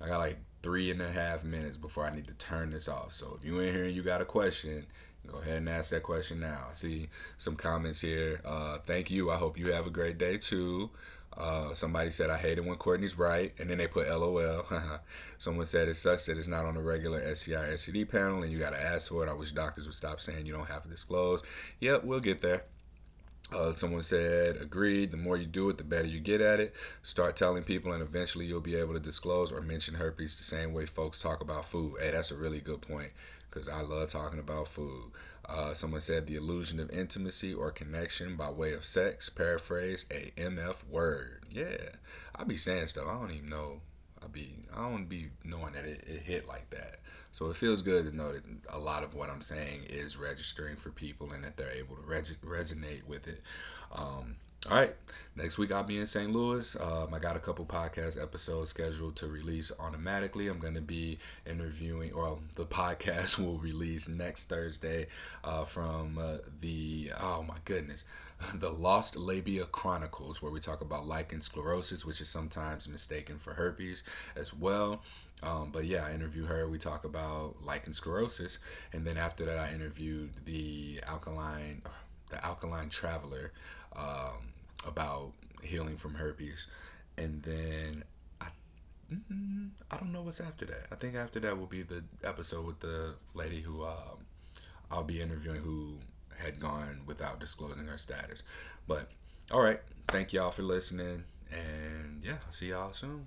i got like three and a half minutes before i need to turn this off so if you in here and you got a question Go ahead and ask that question now. I see some comments here. Uh, thank you. I hope you have a great day too. Uh, somebody said, I hate it when Courtney's right. And then they put LOL. Someone said, it sucks that it's not on the regular STI STD panel and you got to ask for it. I wish doctors would stop saying you don't have to disclose. Yep, we'll get there. Uh, someone said, agreed. The more you do it, the better you get at it. Start telling people, and eventually you'll be able to disclose or mention herpes the same way folks talk about food. Hey, that's a really good point because I love talking about food. Uh, someone said, the illusion of intimacy or connection by way of sex. Paraphrase, a MF word. Yeah, I be saying stuff. I don't even know. I be I don't be knowing that it, it hit like that. So it feels good to know that a lot of what I'm saying is registering for people and that they're able to reg- resonate with it. Um, all right, next week I'll be in St. Louis. Um, I got a couple podcast episodes scheduled to release automatically. I'm going to be interviewing, or the podcast will release next Thursday uh, from uh, the, oh my goodness, the Lost Labia Chronicles, where we talk about lichen sclerosis, which is sometimes mistaken for herpes as well. Um, but yeah, I interview her. We talk about lichen sclerosis, and then after that, I interviewed the alkaline, the alkaline traveler um, about healing from herpes, and then I, mm, I don't know what's after that. I think after that will be the episode with the lady who um, I'll be interviewing who had gone without disclosing her status. But all right, thank y'all for listening, and yeah, I'll see y'all soon.